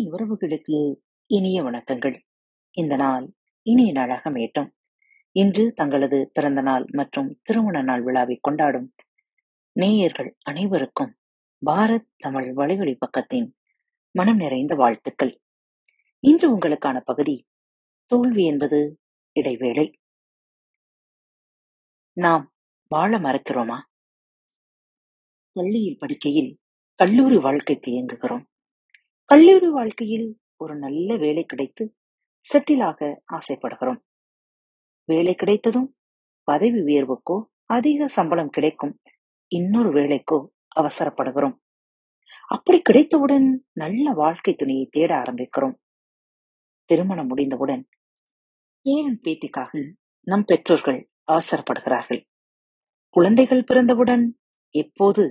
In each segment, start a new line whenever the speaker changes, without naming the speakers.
அன்பின் உறவுகளுக்கு இனிய வணக்கங்கள். இந்த நாள் இனிய நாளாக மேட்டும் இன்று தங்களது பிறந்த நாள் மற்றும் திருமண நாள் விழாவை கொண்டாடும் நேயர்கள் அனைவருக்கும் பாரத் தமிழ் வலைவழி பக்கத்தின் மனம் நிறைந்த வாழ்த்துக்கள். இன்று உங்களுக்கான பகுதி தோல்வி என்பது இடைவேளை. நாம் வாழ மறக்கிறோமா? பள்ளியில் படிக்கையில் கல்லூரி வாழ்க்கைக்கு இயங்குகிறோம். கல்லூரி வாழ்க்கையில் ஒரு நல்ல வேலை கிடைத்து செட்டிலாக ஆசைப்படுகிறோம். வேலை கிடைத்ததும் பதவி உயர்வுக்கோ அதிக சம்பளம் கிடைக்கும் இன்னொரு வேலைக்கோ அவசரப்படுகிறோம். அப்படி கிடைத்தவுடன் நல்ல வாழ்க்கை துணையை தேட ஆரம்பிக்கிறோம். திருமணம் முடிந்தவுடன் ஏன் பேத்திக்காக நம் பெற்றோர்கள் அவசரப்படுகிறார்கள்? குழந்தைகள் பிறந்தவுடன் எப்போது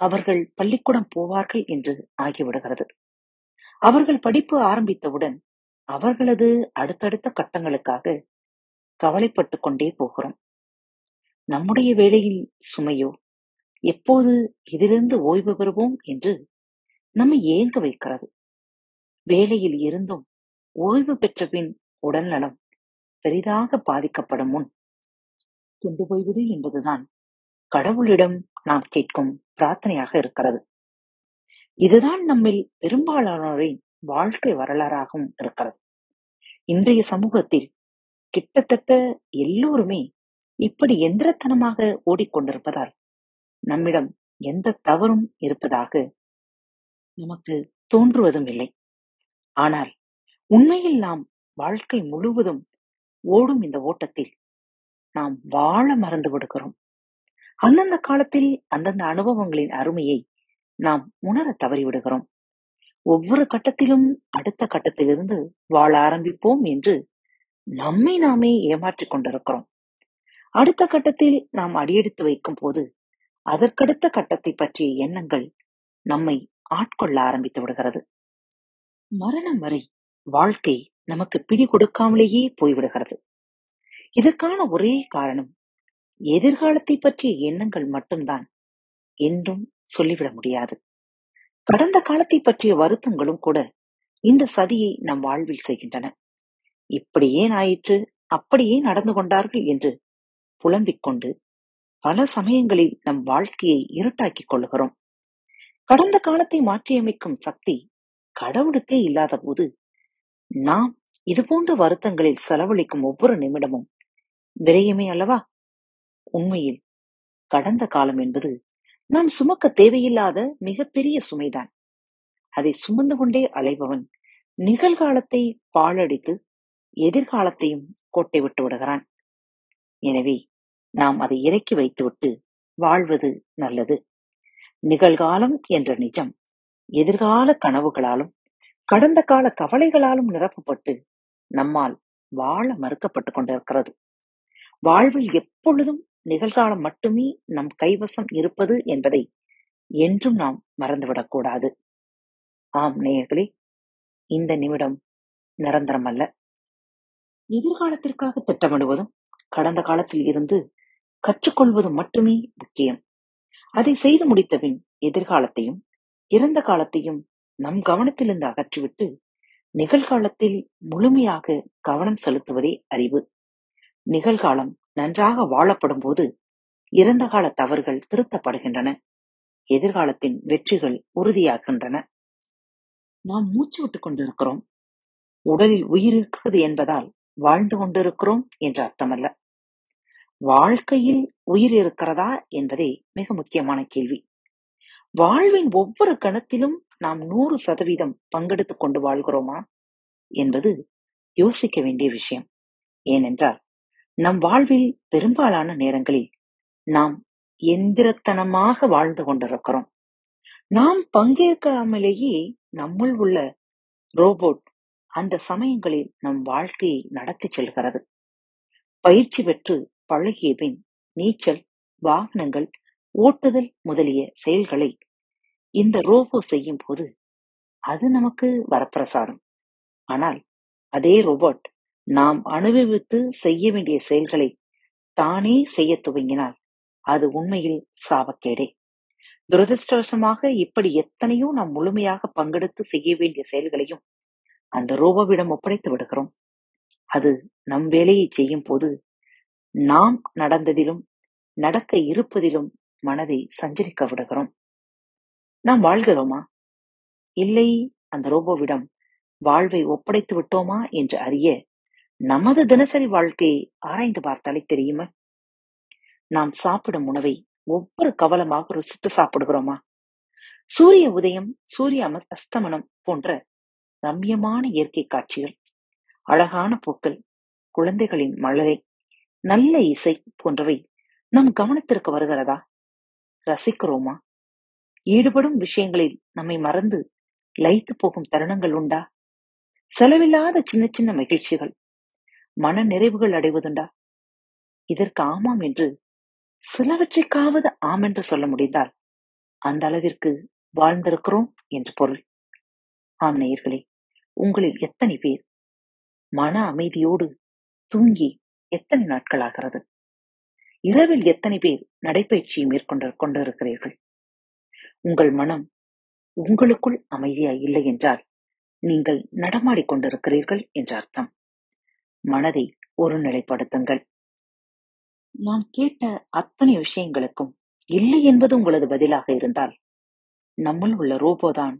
அவர்கள் பள்ளிக்கூடம் போவார்கள் என்று ஆகிவிடுகிறது. அவர்கள் படிப்பு ஆரம்பித்தவுடன் அவர்களது அடுத்தடுத்த கட்டங்களுக்காக கவலைப்பட்டு கொண்டே போகிறோம். நம்முடைய வேலையில் சுமையோ எப்போது இதிலிருந்து ஓய்வு பெறுவோம் என்று நம்மை ஏங்க வைக்கிறது. வேலையில் இருந்தும் ஓய்வு பெற்ற பின் உடல்நலம் பெரிதாக பாதிக்கப்படும் முன் கொண்டு போய்விடு என்பதுதான் கடவுளிடம் நாம் கேட்கும் பிரார்த்தனையாக இருக்கிறது. இதுதான் நம்மில் பெரும்பாலானோரின் வாழ்க்கை வரலாறாகவும் இருக்கிறது. இன்றைய சமூகத்தில் கிட்டத்தட்ட எல்லோருமே இப்படி எந்திரத்தனமாக ஓடிக்கொண்டிருப்பதால் நம்மிடம் எந்த தவறும் இருப்பதாக நமக்கு தோன்றுவதும் இல்லை ஆனால் உண்மையில் நாம் வாழ்க்கை முழுவதும் ஓடும் இந்த ஓட்டத்தில் நாம் வாழ மறந்து விடுகிறோம். அந்தந்த காலத்தில் அந்தந்த அனுபவங்களின் அருமையை நாம் உணர தவறிவிடுகிறோம். ஒவ்வொரு கட்டத்திலும் அடுத்த கட்டத்திலிருந்து வாழ ஆரம்பிப்போம் என்று நம்மை நாமே ஏமாற்றிக் கொண்டிருக்கிறோம். அடுத்த கட்டத்தில் நாம் அடியெடுத்து வைக்கும் போது அதற்கடுத்த கட்டத்தை பற்றிய எண்ணங்கள் நம்மை ஆட்கொள்ள ஆரம்பித்து விடுகிறது. மரணம் வரை வாழ்க்கை நமக்கு பிடி கொடுக்காமலேயே போய்விடுகிறது. இதற்கான ஒரே காரணம் எதிர்காலத்தை பற்றிய எண்ணங்கள் மட்டும்தான். என்றும் சொல்லிவிட முடியாது. கடந்த காலத்தை பற்றிய வருத்தங்களும் கூட இந்த சதியை நம் வாழ்வில் செய்கின்றன. இப்படி ஏன் ஆயிற்று? அப்படியே நடந்து கொண்டார்கள் என்று புலம்பிக் கொண்டு பல சமயங்களில் நம் வாழ்க்கையை இருட்டாக்கிக் கொள்கிறோம் கடந்த காலத்தை மாற்றியமைக்கும் சக்தி கடவுளுக்கே இல்லாத போது நாம் இதுபோன்ற வருத்தங்களில் செலவழிக்கும் ஒவ்வொரு நிமிடமும் விரயமே அல்லவா? உண்மையில் கடந்த காலம் என்பது நாம் சுமக்க தேவையில்லாத மிகப்பெரிய சுமைதான். அதை சுமந்து கொண்டே அலைபவன் நிகழ்காலத்தை பாழடித்து எதிர்காலத்தையும் கோட்டை விட்டு விடுகிறான். எனவே நாம் அதை இறக்கி வைத்துவிட்டு வாழ்வது நல்லது. நிகழ்காலம் என்ற நிஜம் எதிர்கால கனவுகளாலும் கடந்த கால கவலைகளாலும் நிரப்பப்பட்டு நம்மால் வாழ மறுக்கப்பட்டுக் கொண்டிருக்கிறது. வாழ்வில் எப்பொழுதும் நிகழ்காலம் மட்டுமே நம் கைவசம் இருப்பது என்பதை என்றும் நாம் மறந்துவிடக்கூடாது. ஆம் நேயர்களே இந்த நிமிடம் நிரந்தரம் அல்ல. எதிர்காலத்திற்காக திட்டமிடுவதும் கடந்த காலத்தில் இருந்து கற்றுக்கொள்வதும் மட்டுமே முக்கியம். அதை செய்து முடித்தபின் எதிர்காலத்தையும் இறந்த காலத்தையும் நம் கவனத்திலிருந்து அகற்றிவிட்டு நிகழ்காலத்தில் முழுமையாக கவனம் செலுத்துவதே அறிவு. நிகழ்காலம் நன்றாக வாழப்படும் போது இறந்த கால தவறுகள் திருத்தப்படுகின்றன. எதிர்காலத்தின் வெற்றிகள் உறுதியாகின்றன. நாம் மூச்சு விட்டுக் கொண்டிருக்கிறோம். உடலில் உயிர் இருக்கிறது என்பதால் வாழ்ந்து கொண்டிருக்கிறோம் என்ற அர்த்தமல்ல. வாழ்க்கையில் உயிர் இருக்கிறதா என்பதே மிக முக்கியமான கேள்வி. வாழ்வின் ஒவ்வொரு கணத்திலும் நாம் நூறு சதவீதம் பங்கெடுத்துக் கொண்டு வாழ்கிறோமா என்பது யோசிக்க வேண்டிய விஷயம். ஏனென்றால் நம் வாழ்வில் பெரும்பாலான நேரங்களில் நாம் எந்திரத்தனமாக வாழ்ந்து கொண்டிருக்கிறோம். நாம் பங்கேற்காமலேயே நம்முள் உள்ள ரோபோட் அந்த சமயங்களில் நம் வாழ்க்கையை நடத்தி செல்கிறது. பயிற்சி பெற்று பழகிய பின் நீச்சல் வாகனங்கள் ஓட்டுதல் முதலிய செயல்களை இந்த ரோபோ செய்யும் போது அது நமக்கு வரப்பிரசாதம். ஆனால் அதே ரோபோட் நாம் அனுபவித்து செய்ய வேண்டிய செயல்களை தானே செய்ய துவங்கினால் அது உண்மையில் சாபக்கேடே. துரதிருஷ்டவசமாக இப்படி எத்தனையோ நாம் முழுமையாக பங்கெடுத்து செய்ய வேண்டிய செயல்களையும் அந்த ரோபோவிடம் ஒப்படைத்து விடுகிறோம். அது நம் வேலையை செய்யும் போது நாம் நடந்ததிலும் நடக்க இருப்பதிலும் மனதை சஞ்சரிக்க விடுகிறோம். நாம் வாழ்கிறோமா? இல்லை அந்த ரோபோவிடம் வாழ்வை ஒப்படைத்து விட்டோமா என்று அறிய நமது தினசரி வாழ்க்கையை ஆராய்ந்து பார்த்தாலே தெரியுமா? நாம் சாப்பிடும் உணவை ஒவ்வொரு கவலமாக ருசித்து சாப்பிடுகிறோமா? சூரிய உதயம் சூரிய அம அஸ்தமனம் போன்ற ரம்யமான இயற்கை காட்சிகள் அழகான பூக்கள் குழந்தைகளின் மலரை நல்ல இசை போன்றவை நம் கவனத்திற்கு வருகிறதா? ரசிக்கிறோமா? ஈடுபடும் விஷயங்களில் நம்மை மறந்து லைத்து போகும் தருணங்கள் உண்டா? செலவில்லாத சின்ன சின்ன மகிழ்ச்சிகள் மன நிறைவுகள் அடைவதுண்டா? இதற்கு ஆமாம் என்று சிலவற்றைக்காவது ஆம் என்று சொல்ல முடிந்தால் அந்த அளவிற்கு வாழ்ந்திருக்கிறோம் என்று பொருள். ஆம் நேயர்களே உங்களில் எத்தனை பேர் மன அமைதியோடு தூங்கி எத்தனை நாட்கள் ஆகிறது இரவில் எத்தனை பேர் நடைபயிற்சியை மேற்கொண்டு கொண்டிருக்கிறீர்கள்? உங்கள் மனம் உங்களுக்குள் அமைதியா இல்லை என்றால் நீங்கள் நடமாடிக் கொண்டிருக்கிறீர்கள் என்ற அர்த்தம். மனதை ஒருநிலைப்படுத்துங்கள். நான் கேட்ட அத்தனை விஷயங்களுக்கும் இல்லை என்பது உங்களது பதிலாக இருந்தால் நம்முள் உள்ள ரோபோதான்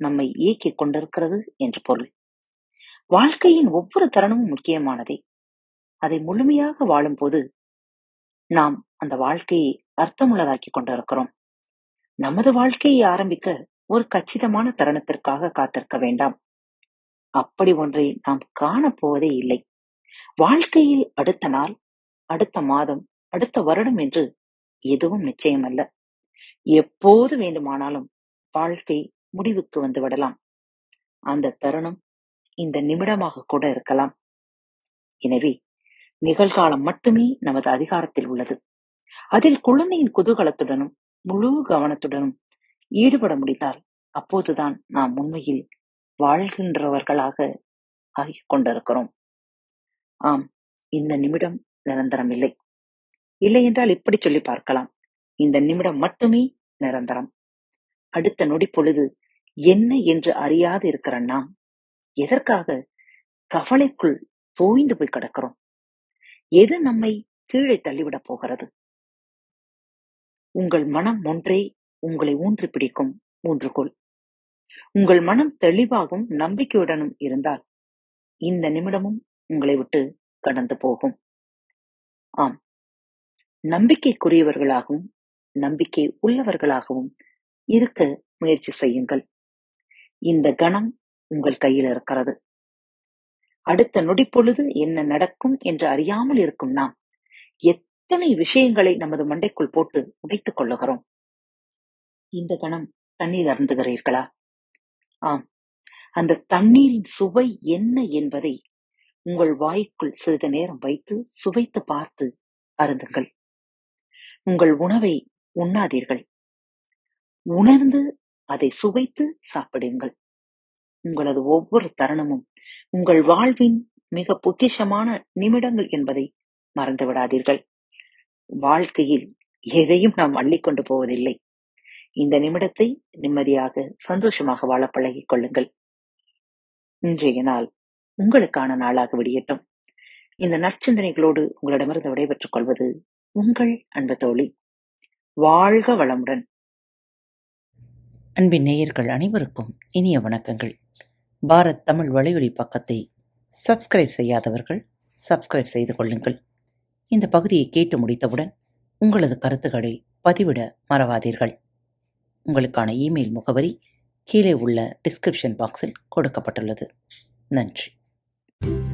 நம்மை இயக்கிக் கொண்டிருக்கிறது என்று பொருள். வாழ்க்கையின் ஒவ்வொரு தருணமும் முக்கியமானதே. அதை முழுமையாக வாழும்போது நாம் அந்த வாழ்க்கையை அர்த்தமுள்ளதாக்கி கொண்டிருக்கிறோம். நமது வாழ்க்கையை ஆரம்பிக்க ஒரு கச்சிதமான தருணத்திற்காக காத்திருக்க வேண்டாம். அப்படி ஒன்றை நாம் காணப்போவதே இல்லை. வாழ்க்கையில் அடுத்த நாள் அடுத்த மாதம் அடுத்த வருடம் என்று எதுவும் நிச்சயமல்ல. எப்போது வேண்டுமானாலும் வாழ்க்கை முடிவுக்கு வந்து விடலாம். அந்த தருணம் இந்த நிமிடமாக கூட இருக்கலாம். எனவே நிகழ்காலம் மட்டுமே நமது அதிகாரத்தில் உள்ளது. அதில் குழந்தையின் குதூகலத்துடனும் முழு கவனத்துடனும் ஈடுபட முடிந்தால் அப்போதுதான் நாம் உண்மையில் வாழ்கின்றவர்களாக ஆகிக் கொண்டிருக்கிறோம். ஆம் இந்த நிமிடம் நிரந்தரம் இல்லை. இல்லை என்றால் இப்படி சொல்லி பார்க்கலாம். இந்த நிமிடம் மட்டுமே நிரந்தரம். அடுத்த நொடி பொழுது என்ன என்று அறியாது இருக்கிற நாம் எதற்காக கவலைக்குள் தோய்ந்து போய் கிடக்கிறோம்? எது நம்மை கீழே தள்ளிவிடப் போகிறது? உங்கள் மனம் ஒன்றே உங்களை ஊன்றி பிடிக்கும் ஊன்றுகோல் உங்கள் மனம் தெளிவாகவும் நம்பிக்கையுடனும் இருந்தால் இந்த நிமிடமும் உங்களை விட்டு கடந்து போகும். ஆம். நம்பிக்கைக்குரியவர்களாகவும் நம்பிக்கை உள்ளவர்களாகவும் இருக்க முயற்சி செய்யுங்கள். இந்த கணம் உங்கள் கையில் இருக்கிறது. அடுத்த நொடிப்பொழுது என்ன நடக்கும் என்று அறியாமல் இருக்கும் நாம் எத்தனை விஷயங்களை நமது மண்டைக்குள் போட்டு உடைத்துக் கொள்ளுகிறோம். இந்த கணம் தண்ணீர் அருந்துகிறீர்களா? ஆம். அந்த தண்ணீரின் சுவை என்ன என்பதை உங்கள் வாய்க்குள் சிறிது நேரம் வைத்து சுவைத்து பார்த்து அருந்துங்கள். உங்கள் உணவை உண்ணாதீர்கள். உணர்ந்து அதை சுவைத்து சாப்பிடுங்கள். உங்களது ஒவ்வொரு தருணமும் உங்கள் வாழ்வின் மிக பொக்கிஷமான நிமிடங்கள் என்பதை மறந்து விடாதீர்கள். வாழ்க்கையில் எதையும் நாம் அள்ளிக்கொண்டு போவதில்லை. இந்த நிமிடத்தை நிம்மதியாக சந்தோஷமாக வாழ பழகிக் கொள்ளுங்கள். இன்றைய நாள் உங்களுக்கான நாளாக விடியட்டும். இந்த நற்சிந்தனைகளோடு உங்களிடமிருந்து விடைபெற்றுக் கொள்வது உங்கள் அன்பு தோழி. வாழ்க வளமுடன்.
அன்பின் நேயர்கள் அனைவருக்கும் இனிய வணக்கங்கள். பாரத் தமிழ் வலையொலி பக்கத்தை சப்ஸ்கிரைப் செய்யாதவர்கள் சப்ஸ்கிரைப் செய்து கொள்ளுங்கள். இந்த பகுதியை கேட்டு முடித்தவுடன் உங்களது கருத்துக்களை பதிவிட மறவாதீர்கள். உங்களுக்கான இமெயில் முகவரி கீழே உள்ள டிஸ்கிரிப்ஷன் பாக்ஸில் கொடுக்கப்பட்டுள்ளது. நன்றி. thank you